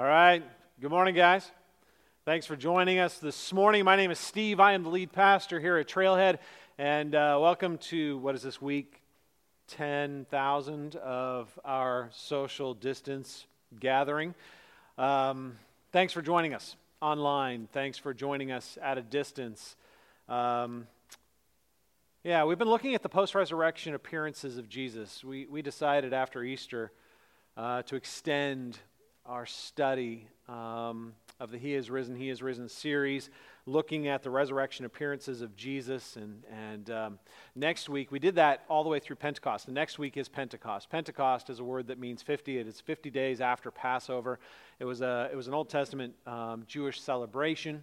All right. Good morning, guys. Thanks for joining us this morning. My name is Steve. I am the lead pastor here at Trailhead. And uh, welcome to what is this week? 10,000 of our social distance gathering. Um, thanks for joining us online. Thanks for joining us at a distance. Um, yeah, we've been looking at the post resurrection appearances of Jesus. We, we decided after Easter uh, to extend our study um, of the He is Risen, He is Risen series, looking at the resurrection appearances of Jesus. And, and um, next week, we did that all the way through Pentecost. The next week is Pentecost. Pentecost is a word that means 50. It is 50 days after Passover. It was, a, it was an Old Testament um, Jewish celebration.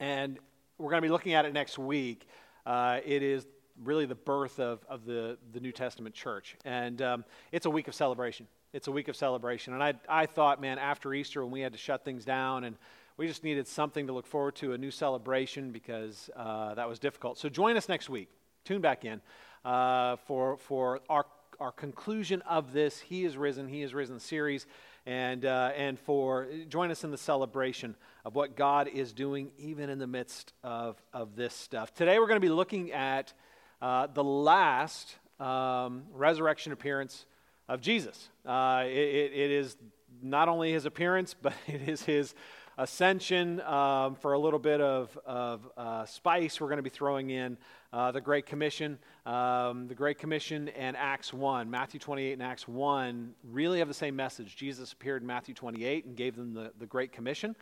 And we're going to be looking at it next week. Uh, it is really the birth of, of the, the New Testament church. And um, it's a week of celebration. It's a week of celebration. And I, I thought, man, after Easter, when we had to shut things down and we just needed something to look forward to, a new celebration, because uh, that was difficult. So join us next week. Tune back in uh, for, for our, our conclusion of this He is Risen, He is Risen series and, uh, and for join us in the celebration of what God is doing even in the midst of, of this stuff. Today we're going to be looking at uh, the last um, resurrection appearance of Jesus. Uh, it, it is not only his appearance, but it is his ascension. Um, for a little bit of, of uh, spice, we're going to be throwing in uh, the Great Commission. Um, the Great Commission and Acts 1. Matthew 28 and Acts 1 really have the same message. Jesus appeared in Matthew 28 and gave them the, the Great Commission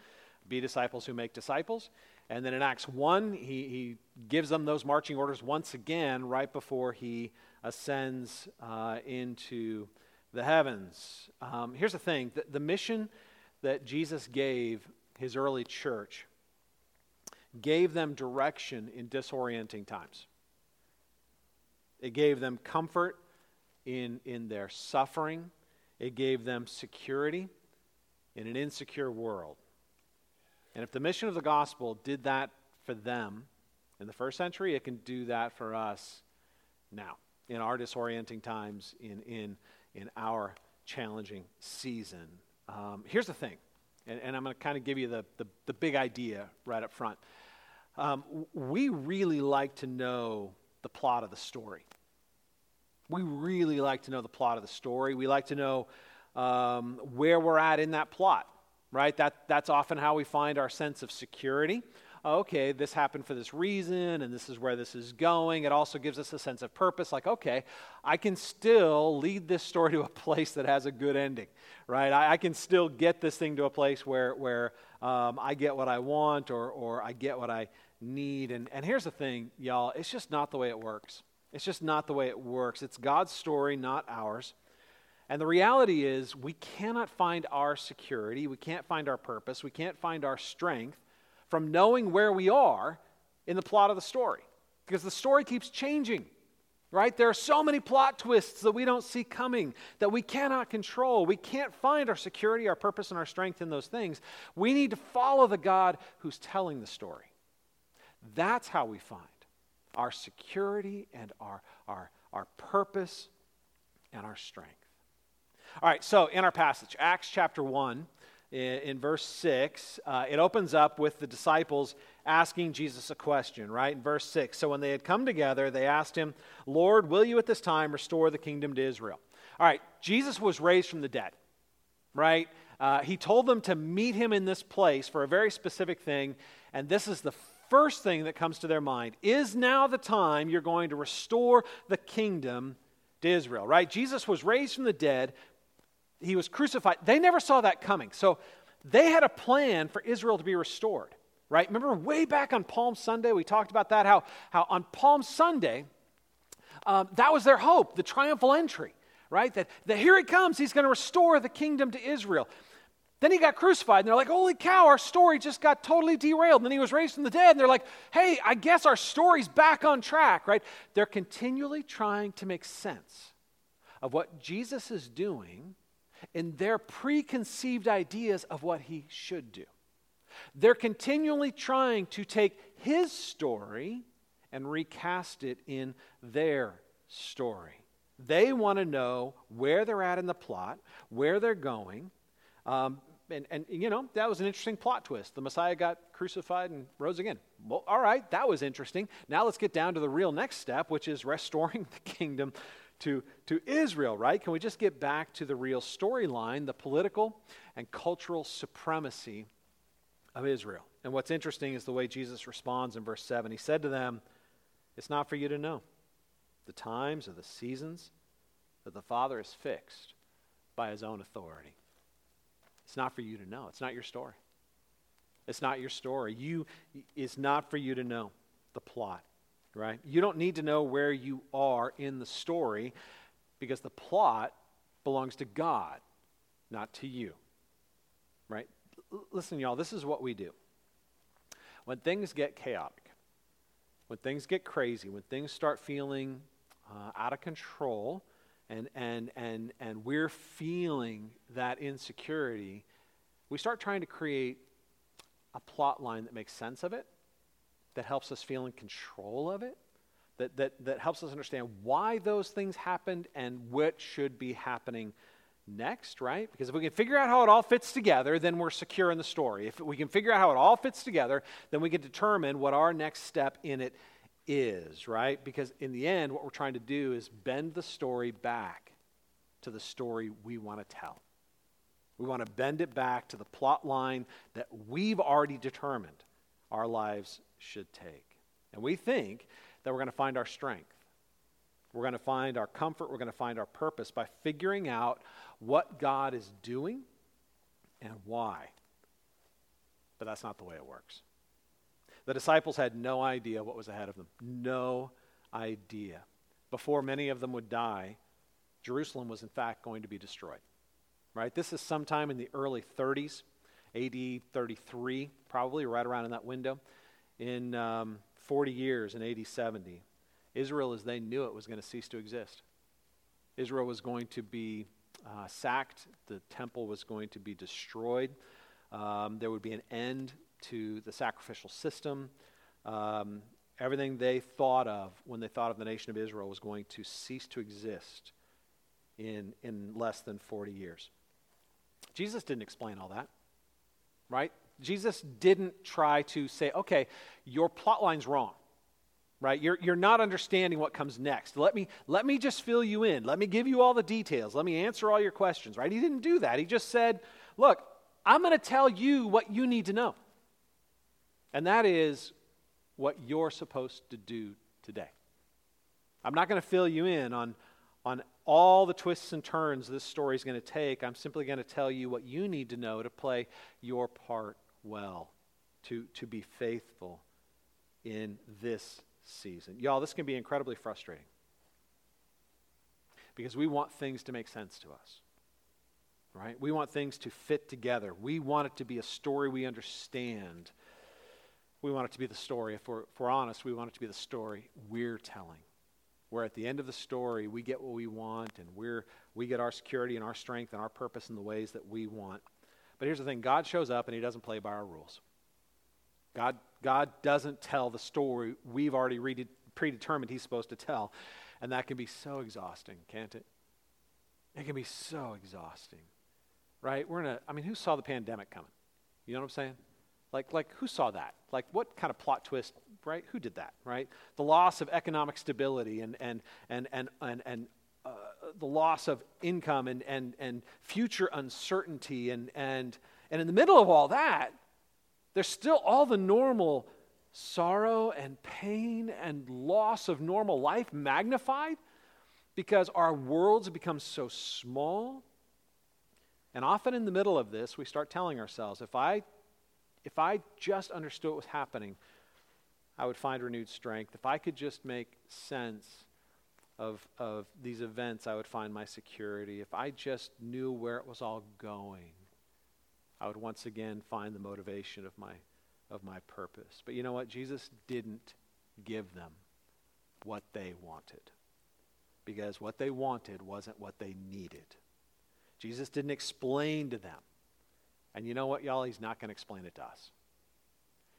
be disciples who make disciples. And then in Acts 1, he, he gives them those marching orders once again right before he ascends uh, into the heavens. Um, here's the thing the, the mission that Jesus gave his early church gave them direction in disorienting times. It gave them comfort in, in their suffering. It gave them security in an insecure world. And if the mission of the gospel did that for them in the first century, it can do that for us now in our disorienting times, in, in, in our challenging season. Um, here's the thing, and, and I'm going to kind of give you the, the, the, big idea right up front. Um, we really like to know the plot of the story. We really like to know the plot of the story. We like to know um, where we're at in that plot, right? That, that's often how we find our sense of security. Okay, this happened for this reason, and this is where this is going. It also gives us a sense of purpose, like, okay, I can still lead this story to a place that has a good ending, right? I, I can still get this thing to a place where, where um, I get what I want or, or I get what I need. And, and here's the thing, y'all, it's just not the way it works. It's just not the way it works. It's God's story, not ours. And the reality is, we cannot find our security, we can't find our purpose, we can't find our strength from knowing where we are in the plot of the story. Because the story keeps changing, right? There are so many plot twists that we don't see coming, that we cannot control. We can't find our security, our purpose, and our strength in those things. We need to follow the God who's telling the story. That's how we find our security and our, our, our purpose and our strength. All right, so in our passage, Acts chapter 1, in, in verse 6, uh, it opens up with the disciples asking Jesus a question, right? In verse 6. So when they had come together, they asked him, Lord, will you at this time restore the kingdom to Israel? All right, Jesus was raised from the dead, right? Uh, he told them to meet him in this place for a very specific thing, and this is the first thing that comes to their mind is now the time you're going to restore the kingdom to Israel, right? Jesus was raised from the dead, he was crucified. They never saw that coming. So they had a plan for Israel to be restored, right? Remember way back on Palm Sunday, we talked about that, how, how on Palm Sunday, um, that was their hope, the triumphal entry, right? That, that here he comes, he's going to restore the kingdom to Israel. Then he got crucified, and they're like, holy cow, our story just got totally derailed. And then he was raised from the dead, and they're like, hey, I guess our story's back on track, right? They're continually trying to make sense of what Jesus is doing in their preconceived ideas of what he should do. They're continually trying to take his story and recast it in their story. They want to know where they're at in the plot, where they're going, um, and, and, you know, that was an interesting plot twist. The Messiah got crucified and rose again. Well, all right, that was interesting. Now let's get down to the real next step, which is restoring the kingdom to, to Israel, right? Can we just get back to the real storyline, the political and cultural supremacy of Israel? And what's interesting is the way Jesus responds in verse 7. He said to them, It's not for you to know the times or the seasons that the Father is fixed by his own authority. It's not for you to know. It's not your story. It's not your story. You it's not for you to know the plot, right? You don't need to know where you are in the story because the plot belongs to God, not to you. Right? L- listen, y'all, this is what we do. When things get chaotic, when things get crazy, when things start feeling uh, out of control, and, and, and, and we're feeling that insecurity, we start trying to create a plot line that makes sense of it, that helps us feel in control of it, that, that, that helps us understand why those things happened and what should be happening next, right? Because if we can figure out how it all fits together, then we're secure in the story. If we can figure out how it all fits together, then we can determine what our next step in it is, right? Because in the end, what we're trying to do is bend the story back to the story we want to tell. We want to bend it back to the plot line that we've already determined our lives should take. And we think that we're going to find our strength. We're going to find our comfort. We're going to find our purpose by figuring out what God is doing and why. But that's not the way it works. The disciples had no idea what was ahead of them. No idea. Before many of them would die, Jerusalem was in fact going to be destroyed. Right? This is sometime in the early 30s, AD 33, probably right around in that window. In um, 40 years, in AD 70, Israel, as they knew it, was going to cease to exist. Israel was going to be uh, sacked, the temple was going to be destroyed. Um, there would be an end to the sacrificial system. Um, everything they thought of when they thought of the nation of Israel was going to cease to exist in, in less than 40 years. Jesus didn't explain all that, right? Jesus didn't try to say, okay, your plot line's wrong, right? You're, you're not understanding what comes next. Let me, let me just fill you in. Let me give you all the details. Let me answer all your questions, right? He didn't do that. He just said, look, I'm going to tell you what you need to know. And that is what you're supposed to do today. I'm not going to fill you in on, on all the twists and turns this story is going to take. I'm simply going to tell you what you need to know to play your part well, to, to be faithful in this season. Y'all, this can be incredibly frustrating because we want things to make sense to us. Right? We want things to fit together. We want it to be a story we understand we want it to be the story. If we're, if we're honest, we want it to be the story we're telling. Where at the end of the story, we get what we want and we're, we get our security and our strength and our purpose in the ways that we want. But here's the thing God shows up and he doesn't play by our rules. God, God doesn't tell the story we've already read, predetermined he's supposed to tell. And that can be so exhausting, can't it? It can be so exhausting, right? We're in a, I mean, who saw the pandemic coming? You know what I'm saying? Like, like who saw that? Like, what kind of plot twist, right? Who did that, right? The loss of economic stability and, and, and, and, and, and uh, the loss of income and, and, and future uncertainty. And, and, and in the middle of all that, there's still all the normal sorrow and pain and loss of normal life magnified because our worlds have become so small. And often in the middle of this, we start telling ourselves if I if I just understood what was happening, I would find renewed strength. If I could just make sense of, of these events, I would find my security. If I just knew where it was all going, I would once again find the motivation of my, of my purpose. But you know what? Jesus didn't give them what they wanted because what they wanted wasn't what they needed. Jesus didn't explain to them and you know what, y'all? He's not going to explain it to us.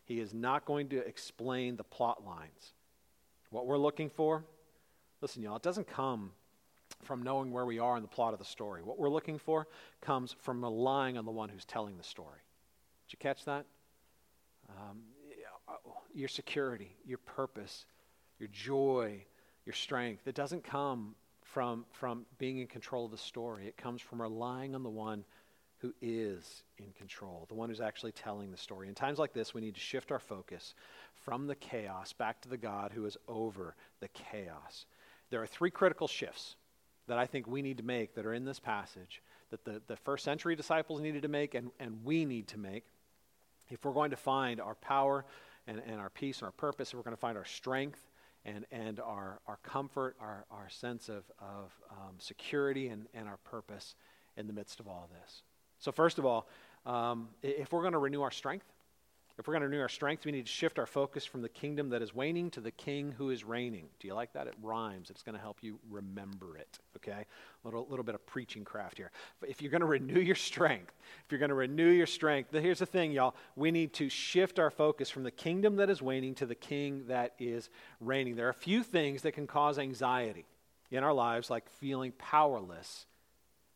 He is not going to explain the plot lines. What we're looking for, listen, y'all, it doesn't come from knowing where we are in the plot of the story. What we're looking for comes from relying on the one who's telling the story. Did you catch that? Um, your security, your purpose, your joy, your strength. It doesn't come from, from being in control of the story, it comes from relying on the one who is in control, the one who's actually telling the story. In times like this, we need to shift our focus from the chaos back to the God who is over the chaos. There are three critical shifts that I think we need to make that are in this passage that the, the first century disciples needed to make and, and we need to make if we're going to find our power and, and our peace and our purpose, if we're going to find our strength and, and our, our comfort, our, our sense of, of um, security and, and our purpose in the midst of all this. So, first of all, um, if we're going to renew our strength, if we're going to renew our strength, we need to shift our focus from the kingdom that is waning to the king who is reigning. Do you like that? It rhymes. It's going to help you remember it, okay? A little, little bit of preaching craft here. If you're going to renew your strength, if you're going to renew your strength, here's the thing, y'all. We need to shift our focus from the kingdom that is waning to the king that is reigning. There are a few things that can cause anxiety in our lives, like feeling powerless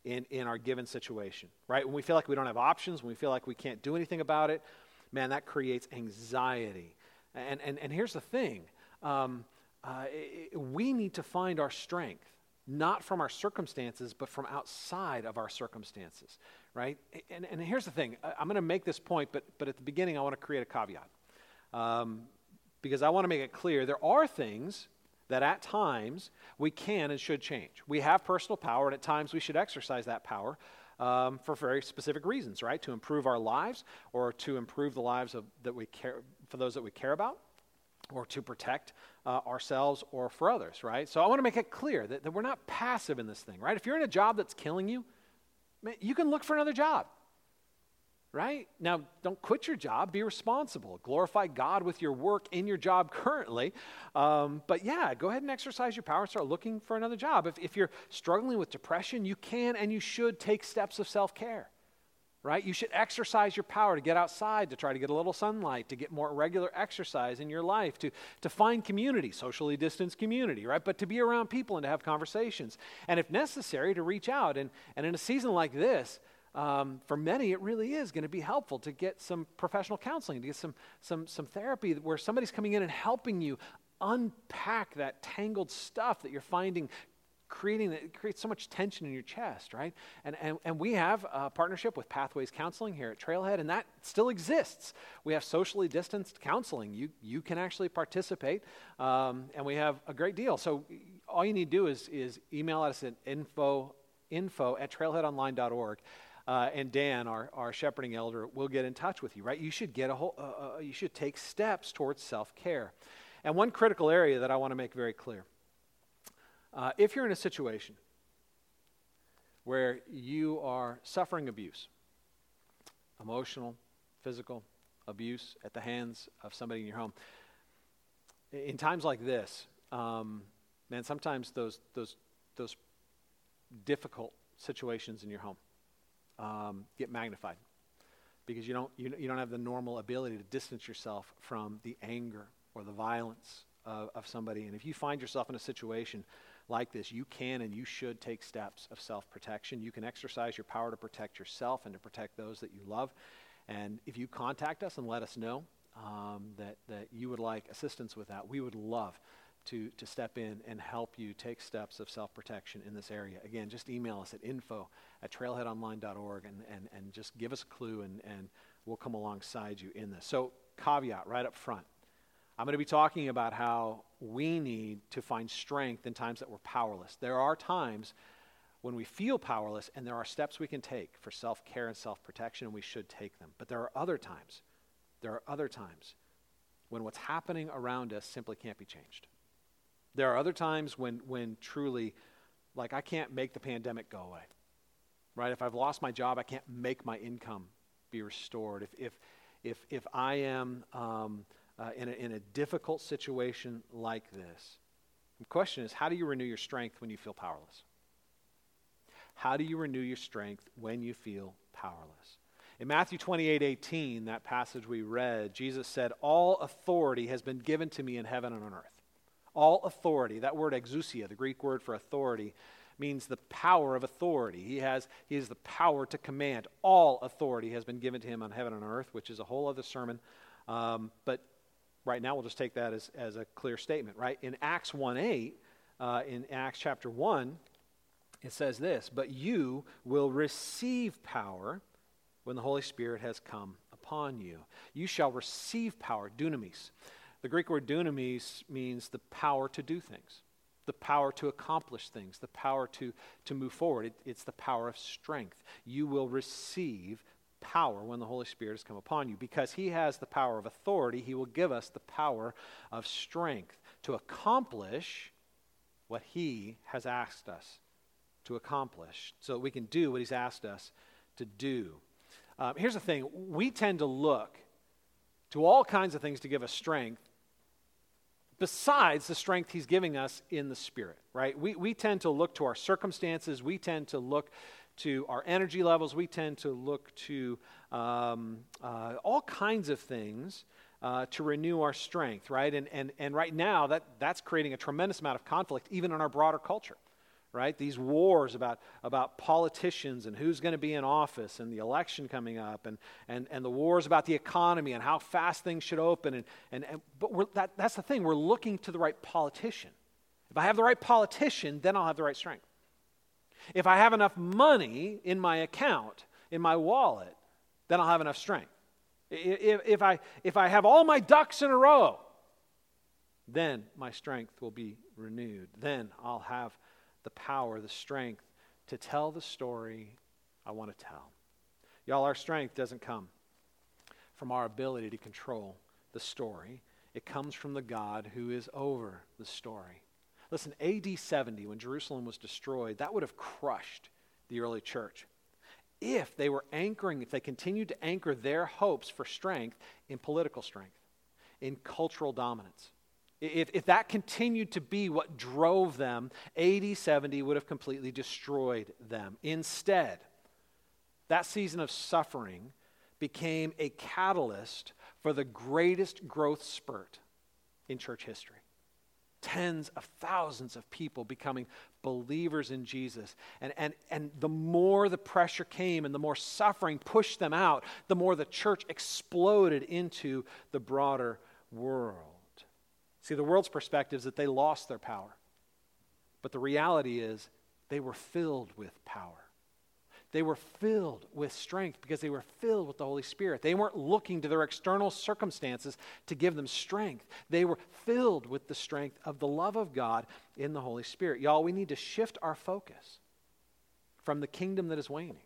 in, in our given situation, right? When we feel like we don't have options, when we feel like we can't do anything about it, man, that creates anxiety. And, and, and here's the thing um, uh, we need to find our strength, not from our circumstances, but from outside of our circumstances, right? And, and here's the thing I'm going to make this point, but, but at the beginning, I want to create a caveat. Um, because I want to make it clear there are things that at times we can and should change. We have personal power, and at times we should exercise that power um, for very specific reasons, right? To improve our lives, or to improve the lives of, that we care for those that we care about, or to protect uh, ourselves or for others, right? So I want to make it clear that, that we're not passive in this thing, right? If you're in a job that's killing you, man, you can look for another job right? Now, don't quit your job, be responsible. Glorify God with your work in your job currently. Um, but yeah, go ahead and exercise your power and start looking for another job. If, if you're struggling with depression, you can and you should take steps of self care, right? You should exercise your power to get outside, to try to get a little sunlight, to get more regular exercise in your life, to, to find community, socially distanced community, right? But to be around people and to have conversations. And if necessary, to reach out. And, and in a season like this, um, for many, it really is going to be helpful to get some professional counseling, to get some, some, some therapy where somebody's coming in and helping you unpack that tangled stuff that you're finding creating that creates so much tension in your chest, right? And, and, and we have a partnership with Pathways Counseling here at Trailhead, and that still exists. We have socially distanced counseling. You, you can actually participate, um, and we have a great deal. So all you need to do is, is email us at info, info at trailheadonline.org uh, and Dan, our, our shepherding elder, will get in touch with you, right? You should get a whole, uh, uh, you should take steps towards self care. And one critical area that I want to make very clear uh, if you're in a situation where you are suffering abuse, emotional, physical abuse at the hands of somebody in your home, in times like this, um, man, sometimes those, those, those difficult situations in your home um, get magnified because you don't, you, you don't have the normal ability to distance yourself from the anger or the violence of, of somebody. And if you find yourself in a situation like this, you can and you should take steps of self protection. You can exercise your power to protect yourself and to protect those that you love. And if you contact us and let us know um, that, that you would like assistance with that, we would love to, to step in and help you take steps of self protection in this area. Again, just email us at info at trailheadonline.org and, and, and just give us a clue and, and we'll come alongside you in this. So, caveat right up front I'm going to be talking about how we need to find strength in times that we're powerless. There are times when we feel powerless, and there are steps we can take for self care and self protection, and we should take them. But there are other times, there are other times when what's happening around us simply can't be changed. There are other times when, when truly, like, I can't make the pandemic go away, right? If I've lost my job, I can't make my income be restored. If, if, if, if I am um, uh, in, a, in a difficult situation like this, the question is how do you renew your strength when you feel powerless? How do you renew your strength when you feel powerless? In Matthew 28 18, that passage we read, Jesus said, All authority has been given to me in heaven and on earth. All authority, that word exousia, the Greek word for authority, means the power of authority. He has, he has the power to command. All authority has been given to him on heaven and earth, which is a whole other sermon. Um, but right now, we'll just take that as, as a clear statement, right? In Acts 1 8, uh, in Acts chapter 1, it says this But you will receive power when the Holy Spirit has come upon you. You shall receive power, dunamis. The Greek word dunamis means the power to do things, the power to accomplish things, the power to, to move forward. It, it's the power of strength. You will receive power when the Holy Spirit has come upon you. Because He has the power of authority, He will give us the power of strength to accomplish what He has asked us to accomplish so that we can do what He's asked us to do. Um, here's the thing we tend to look to all kinds of things to give us strength besides the strength he's giving us in the spirit right? We, we tend to look to our circumstances. We tend to look to our energy levels. We tend to look to um, uh, all kinds of things uh, to renew our strength right? And, and, and right now that, that's creating a tremendous amount of conflict even in our broader culture right? These wars about, about politicians and who's going to be in office and the election coming up and, and, and the wars about the economy and how fast things should open. And, and, and, but that, that's the thing, we're looking to the right politician. If I have the right politician, then I'll have the right strength. If I have enough money in my account, in my wallet, then I'll have enough strength. If, if, I, if I have all my ducks in a row, then my strength will be renewed. Then I'll have the power, the strength to tell the story I want to tell. Y'all, our strength doesn't come from our ability to control the story, it comes from the God who is over the story. Listen, AD 70, when Jerusalem was destroyed, that would have crushed the early church. If they were anchoring, if they continued to anchor their hopes for strength in political strength, in cultural dominance. If, if that continued to be what drove them, AD 70 would have completely destroyed them. Instead, that season of suffering became a catalyst for the greatest growth spurt in church history. Tens of thousands of people becoming believers in Jesus. And, and, and the more the pressure came and the more suffering pushed them out, the more the church exploded into the broader world. See, the world's perspective is that they lost their power. But the reality is they were filled with power. They were filled with strength because they were filled with the Holy Spirit. They weren't looking to their external circumstances to give them strength. They were filled with the strength of the love of God in the Holy Spirit. Y'all, we need to shift our focus from the kingdom that is waning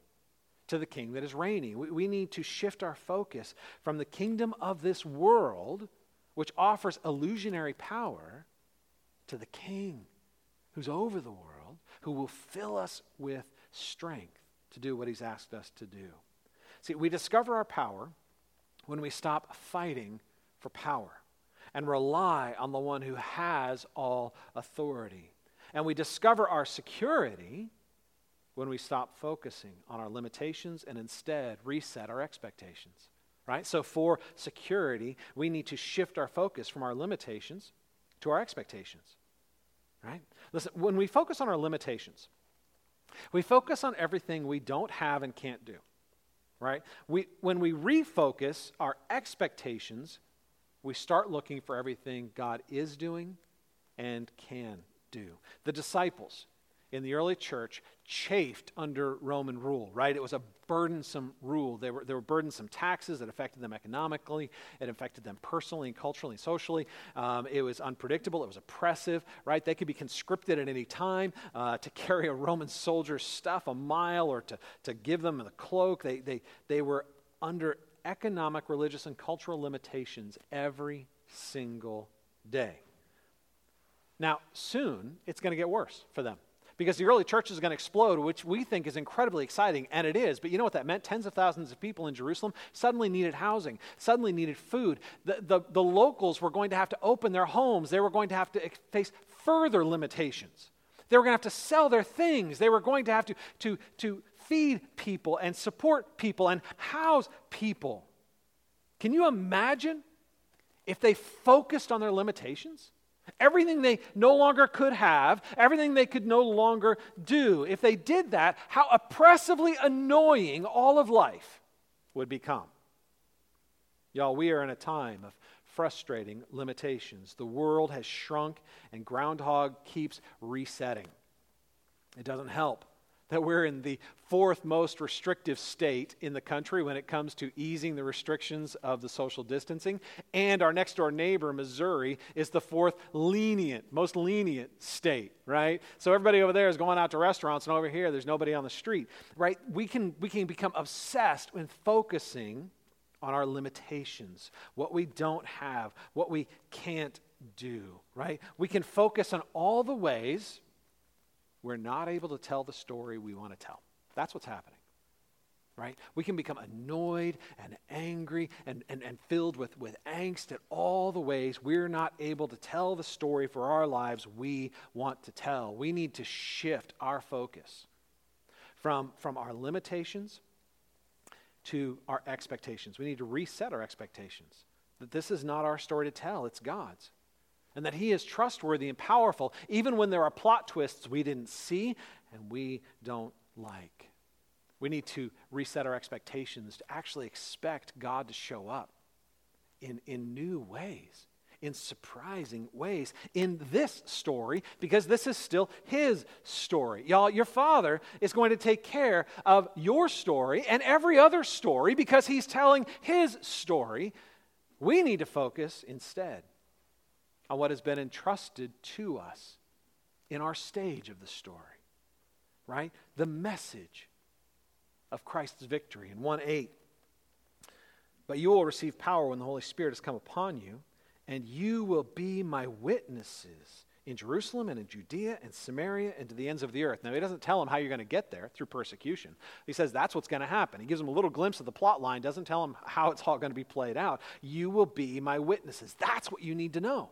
to the king that is reigning. We, we need to shift our focus from the kingdom of this world which offers illusionary power to the King who's over the world, who will fill us with strength to do what he's asked us to do. See, we discover our power when we stop fighting for power and rely on the one who has all authority. And we discover our security when we stop focusing on our limitations and instead reset our expectations right? So, for security, we need to shift our focus from our limitations to our expectations, right? Listen, when we focus on our limitations, we focus on everything we don't have and can't do, right? We, when we refocus our expectations, we start looking for everything God is doing and can do. The disciples in the early church chafed under Roman rule, right? It was a burdensome rule. There were, there were burdensome taxes that affected them economically, it affected them personally and culturally and socially. Um, it was unpredictable, it was oppressive, right? They could be conscripted at any time uh, to carry a Roman soldier's stuff a mile or to, to give them the cloak. They, they, they were under economic, religious, and cultural limitations every single day. Now, soon it's going to get worse for them because the early church is going to explode, which we think is incredibly exciting, and it is. But you know what that meant? Tens of thousands of people in Jerusalem suddenly needed housing, suddenly needed food. The, the, the locals were going to have to open their homes, they were going to have to face further limitations. They were going to have to sell their things, they were going to have to, to, to feed people and support people and house people. Can you imagine if they focused on their limitations everything they no longer could have, everything they could no longer do. If they did that, how oppressively annoying all of life would become. Y'all, we are in a time of frustrating limitations. The world has shrunk, and Groundhog keeps resetting. It doesn't help that we're in the fourth most restrictive state in the country when it comes to easing the restrictions of the social distancing. And our next door neighbor, Missouri, is the fourth lenient, most lenient state, right? So everybody over there is going out to restaurants, and over here, there's nobody on the street, right? We can, we can become obsessed with focusing on our limitations, what we don't have, what we can't do, right? We can focus on all the ways we're not able to tell the story we want to tell. That's what's happening. Right? We can become annoyed and angry and, and, and filled with, with angst at all the ways we're not able to tell the story for our lives we want to tell. We need to shift our focus from, from our limitations to our expectations. We need to reset our expectations. That this is not our story to tell, it's God's and that He is trustworthy and powerful, even when there are plot twists we didn't see and we don't like. We need to reset our expectations to actually expect God to show up in, in new ways, in surprising ways in this story, because this is still His story. Y'all, your Father is going to take care of your story and every other story because He's telling His story. We need to focus instead on what has been entrusted to us in our stage of the story, right? The message of Christ's victory in 1 8. But you will receive power when the Holy Spirit has come upon you, and you will be my witnesses in Jerusalem and in Judea and Samaria and to the ends of the earth. Now, he doesn't tell them how you're going to get there through persecution. He says that's what's going to happen. He gives them a little glimpse of the plot line, doesn't tell them how it's all going to be played out. You will be my witnesses. That's what you need to know.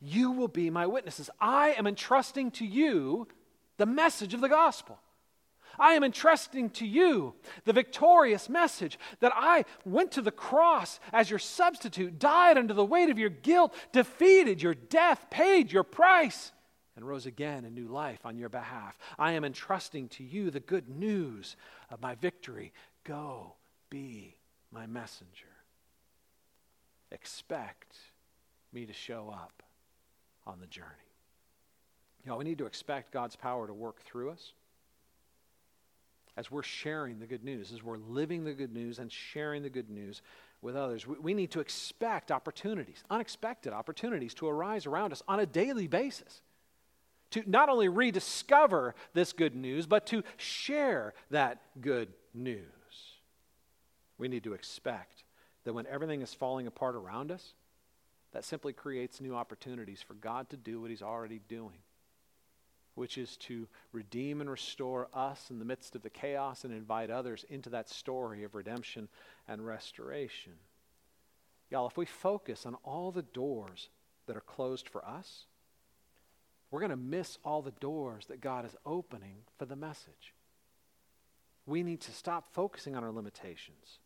You will be my witnesses. I am entrusting to you the message of the gospel. I am entrusting to you the victorious message that I went to the cross as your substitute, died under the weight of your guilt, defeated your death, paid your price, and rose again in new life on your behalf. I am entrusting to you the good news of my victory. Go be my messenger. Expect me to show up on the journey. You know, we need to expect God's power to work through us as we're sharing the good news, as we're living the good news and sharing the good news with others. We, we need to expect opportunities, unexpected opportunities to arise around us on a daily basis. To not only rediscover this good news, but to share that good news. We need to expect that when everything is falling apart around us, that simply creates new opportunities for God to do what He's already doing, which is to redeem and restore us in the midst of the chaos and invite others into that story of redemption and restoration. Y'all, if we focus on all the doors that are closed for us, we're going to miss all the doors that God is opening for the message. We need to stop focusing on our limitations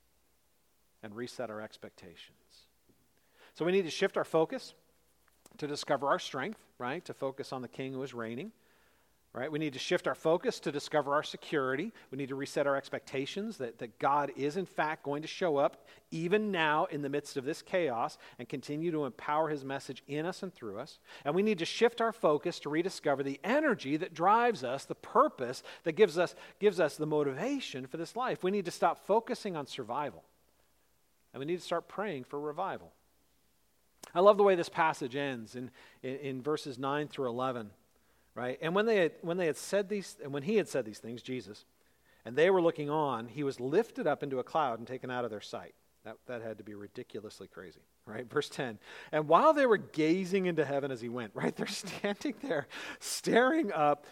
and reset our expectations. So we need to shift our focus to discover our strength, right? To focus on the king who is reigning. Right? We need to shift our focus to discover our security. We need to reset our expectations that, that God is, in fact, going to show up even now in the midst of this chaos and continue to empower his message in us and through us. And we need to shift our focus to rediscover the energy that drives us, the purpose that gives us, gives us the motivation for this life. We need to stop focusing on survival. And we need to start praying for revival. I love the way this passage ends in, in, in, verses 9 through 11, right? And when they, had, when they had said these, and when he had said these things, Jesus, and they were looking on, he was lifted up into a cloud and taken out of their sight. That, that had to be ridiculously crazy, right? Verse 10. And while they were gazing into heaven as he went, right? They're standing there, staring up,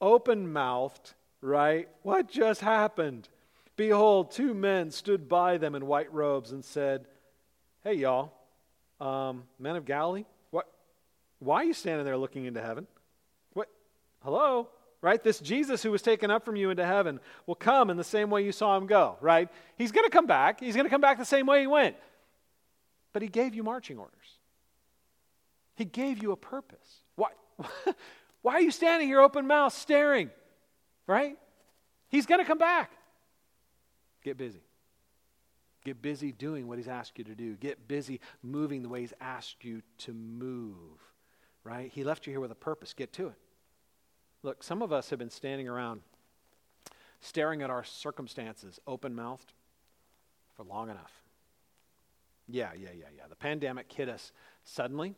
open mouthed, right? What just happened? Behold, two men stood by them in white robes and said, Hey, y'all um, men of Galilee, what, why are you standing there looking into heaven? What? Hello? Right? This Jesus who was taken up from you into heaven will come in the same way you saw him go, right? He's going to come back. He's going to come back the same way he went. But he gave you marching orders. He gave you a purpose. Why, why are you standing here open mouth staring? Right? He's going to come back. Get busy. Get busy doing what He's asked you to do. Get busy moving the way He's asked you to move. Right? He left you here with a purpose. Get to it. Look, some of us have been standing around staring at our circumstances open mouthed for long enough. Yeah, yeah, yeah, yeah. The pandemic hit us suddenly,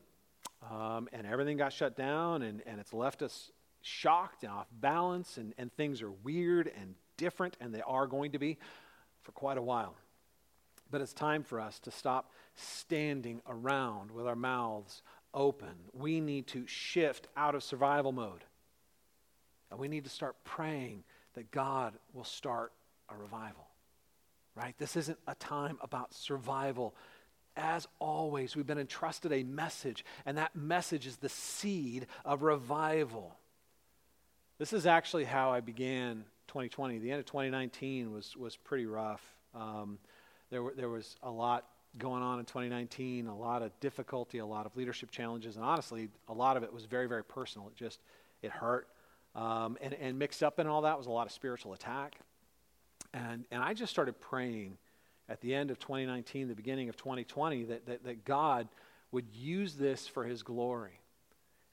um, and everything got shut down, and, and it's left us shocked and off balance, and, and things are weird and different, and they are going to be for quite a while. But it's time for us to stop standing around with our mouths open. We need to shift out of survival mode. And we need to start praying that God will start a revival. Right? This isn't a time about survival. As always, we've been entrusted a message, and that message is the seed of revival. This is actually how I began 2020. The end of 2019 was, was pretty rough. Um, there, were, there was a lot going on in 2019, a lot of difficulty, a lot of leadership challenges, and honestly, a lot of it was very, very personal. It just, it hurt. Um, and, and mixed up in all that was a lot of spiritual attack. And, and I just started praying at the end of 2019, the beginning of 2020, that, that, that God would use this for his glory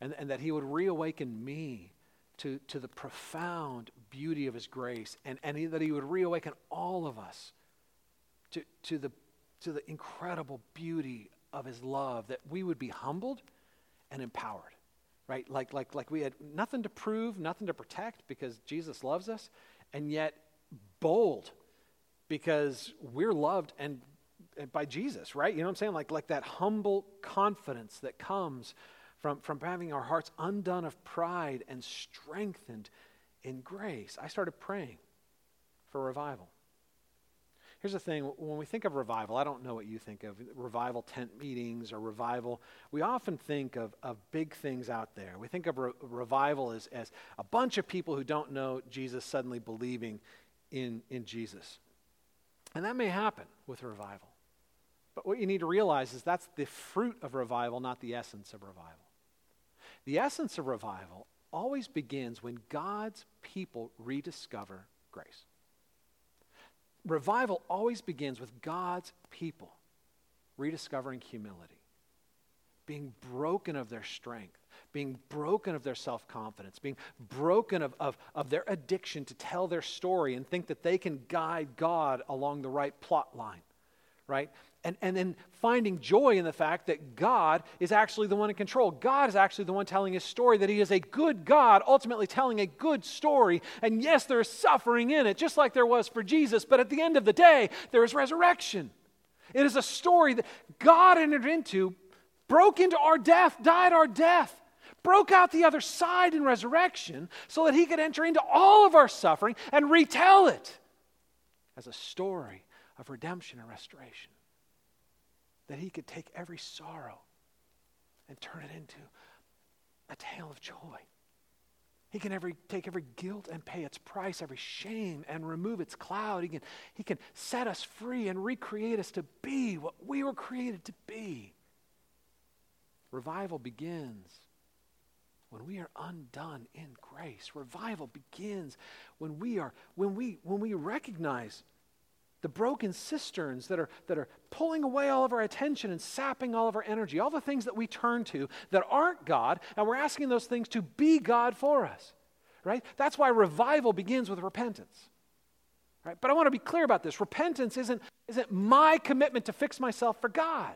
and, and that he would reawaken me to, to the profound beauty of his grace and, and he, that he would reawaken all of us to, to, the, to the incredible beauty of his love, that we would be humbled and empowered right? Like, like, like we had nothing to prove, nothing to protect because Jesus loves us, and yet bold because we're loved and, and by Jesus, right? You know what I'm saying? Like, like that humble confidence that comes from, from having our hearts undone of pride and strengthened in grace. I started praying for revival. Here's the thing when we think of revival, I don't know what you think of revival tent meetings or revival. We often think of, of big things out there. We think of re- revival as, as a bunch of people who don't know Jesus suddenly believing in, in Jesus. And that may happen with revival. But what you need to realize is that's the fruit of revival, not the essence of revival. The essence of revival always begins when God's people rediscover grace revival always begins with God's people rediscovering humility, being broken of their strength, being broken of their self confidence, being broken of, of, of their addiction to tell their story and think that they can guide God along the right plot line, right? And, and then finding joy in the fact that God is actually the one in control. God is actually the one telling his story, that he is a good God, ultimately telling a good story. And yes, there is suffering in it, just like there was for Jesus, but at the end of the day, there is resurrection. It is a story that God entered into, broke into our death, died our death, broke out the other side in resurrection so that he could enter into all of our suffering and retell it as a story of redemption and restoration that he could take every sorrow and turn it into a tale of joy. He can every, take every guilt and pay its price, every shame and remove its cloud. He can, he can set us free and recreate us to be what we were created to be. Revival begins when we are undone in grace. Revival begins when we are when we when we recognize the broken cisterns that are, that are pulling away all of our attention and sapping all of our energy, all the things that we turn to that aren't God, and we're asking those things to be God for us, right? That's why revival begins with repentance. Right? But I want to be clear about this. Repentance isn't, isn't my commitment to fix myself for God.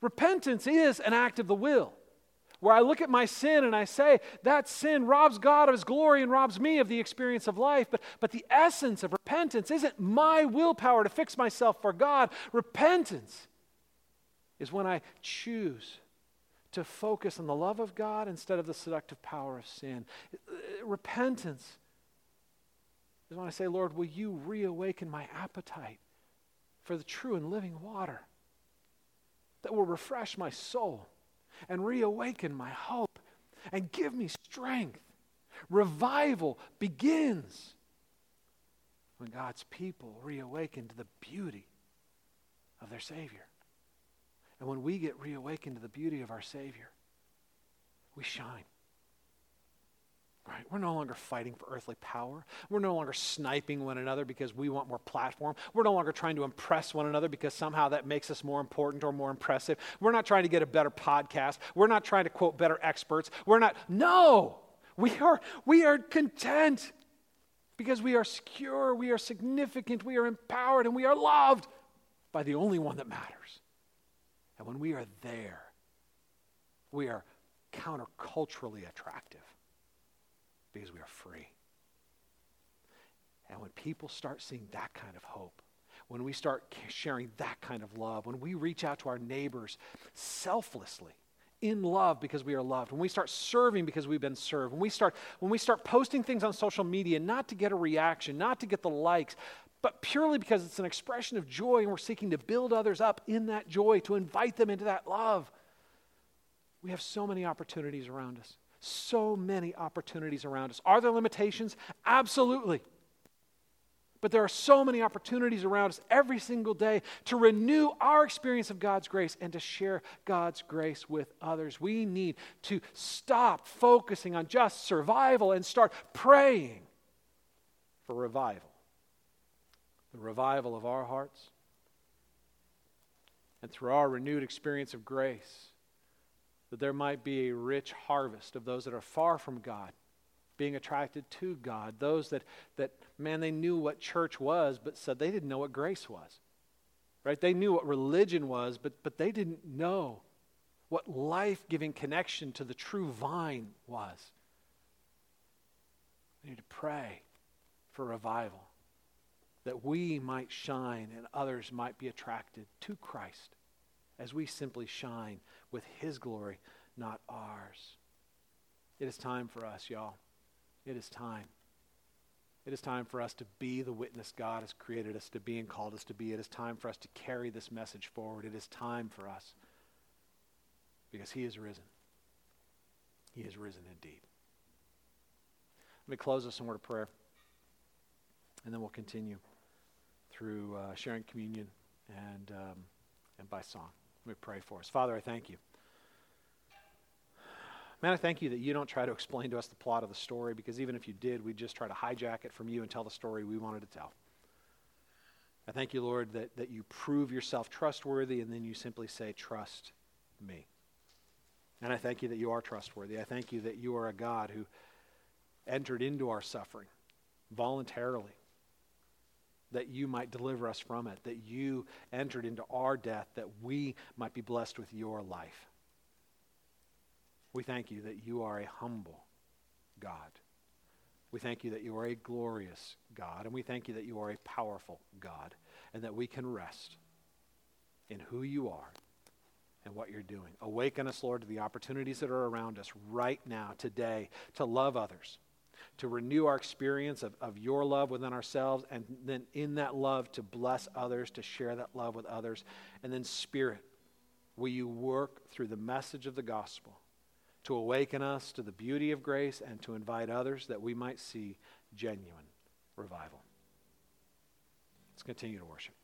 Repentance is an act of the will where I look at my sin and I say, that sin robs God of his glory and robs me of the experience of life. But, but the essence of repentance isn't my willpower to fix myself for God. Repentance is when I choose to focus on the love of God instead of the seductive power of sin. Repentance is when I say, Lord, will you reawaken my appetite for the true and living water that will refresh my soul? And reawaken my hope and give me strength. Revival begins when God's people reawaken to the beauty of their Savior. And when we get reawakened to the beauty of our Savior, we shine. Right? We're no longer fighting for earthly power. We're no longer sniping one another because we want more platform. We're no longer trying to impress one another because somehow that makes us more important or more impressive. We're not trying to get a better podcast. We're not trying to quote better experts. We're not, no! We are, we are content because we are secure, we are significant, we are empowered, and we are loved by the only one that matters. And when we are there, we are counterculturally attractive because we are free. And when people start seeing that kind of hope, when we start sharing that kind of love, when we reach out to our neighbors selflessly, in love because we are loved, when we start serving because we've been served, when we start, when we start posting things on social media, not to get a reaction, not to get the likes, but purely because it's an expression of joy and we're seeking to build others up in that joy, to invite them into that love. We have so many opportunities around us. So many opportunities around us. Are there limitations? Absolutely. But there are so many opportunities around us every single day to renew our experience of God's grace and to share God's grace with others. We need to stop focusing on just survival and start praying for revival. The revival of our hearts. And through our renewed experience of grace, that there might be a rich harvest of those that are far from God being attracted to God. Those that, that, man, they knew what church was, but said they didn't know what grace was. Right? They knew what religion was, but, but they didn't know what life giving connection to the true vine was. We need to pray for revival, that we might shine and others might be attracted to Christ as we simply shine with His glory, not ours. It is time for us, y'all. It is time. It is time for us to be the witness God has created us to be and called us to be. It is time for us to carry this message forward. It is time for us because He is risen. He is risen indeed. Let me close this in word of prayer, and then we'll continue through uh, sharing communion and, um, and by song. Let me pray for us. Father, I thank you. Man, I thank you that you don't try to explain to us the plot of the story because even if you did, we'd just try to hijack it from you and tell the story we wanted to tell. I thank you, Lord, that, that you prove yourself trustworthy and then you simply say, Trust me. And I thank you that you are trustworthy. I thank you that you are a God who entered into our suffering voluntarily that you might deliver us from it, that you entered into our death, that we might be blessed with your life. We thank you that you are a humble God. We thank you that you are a glorious God, and we thank you that you are a powerful God, and that we can rest in who you are and what you're doing. Awaken us, Lord, to the opportunities that are around us right now, today, to love others to renew our experience of, of your love within ourselves, and then in that love to bless others, to share that love with others. And then, Spirit, will you work through the message of the gospel to awaken us to the beauty of grace and to invite others that we might see genuine revival? Let's continue to worship.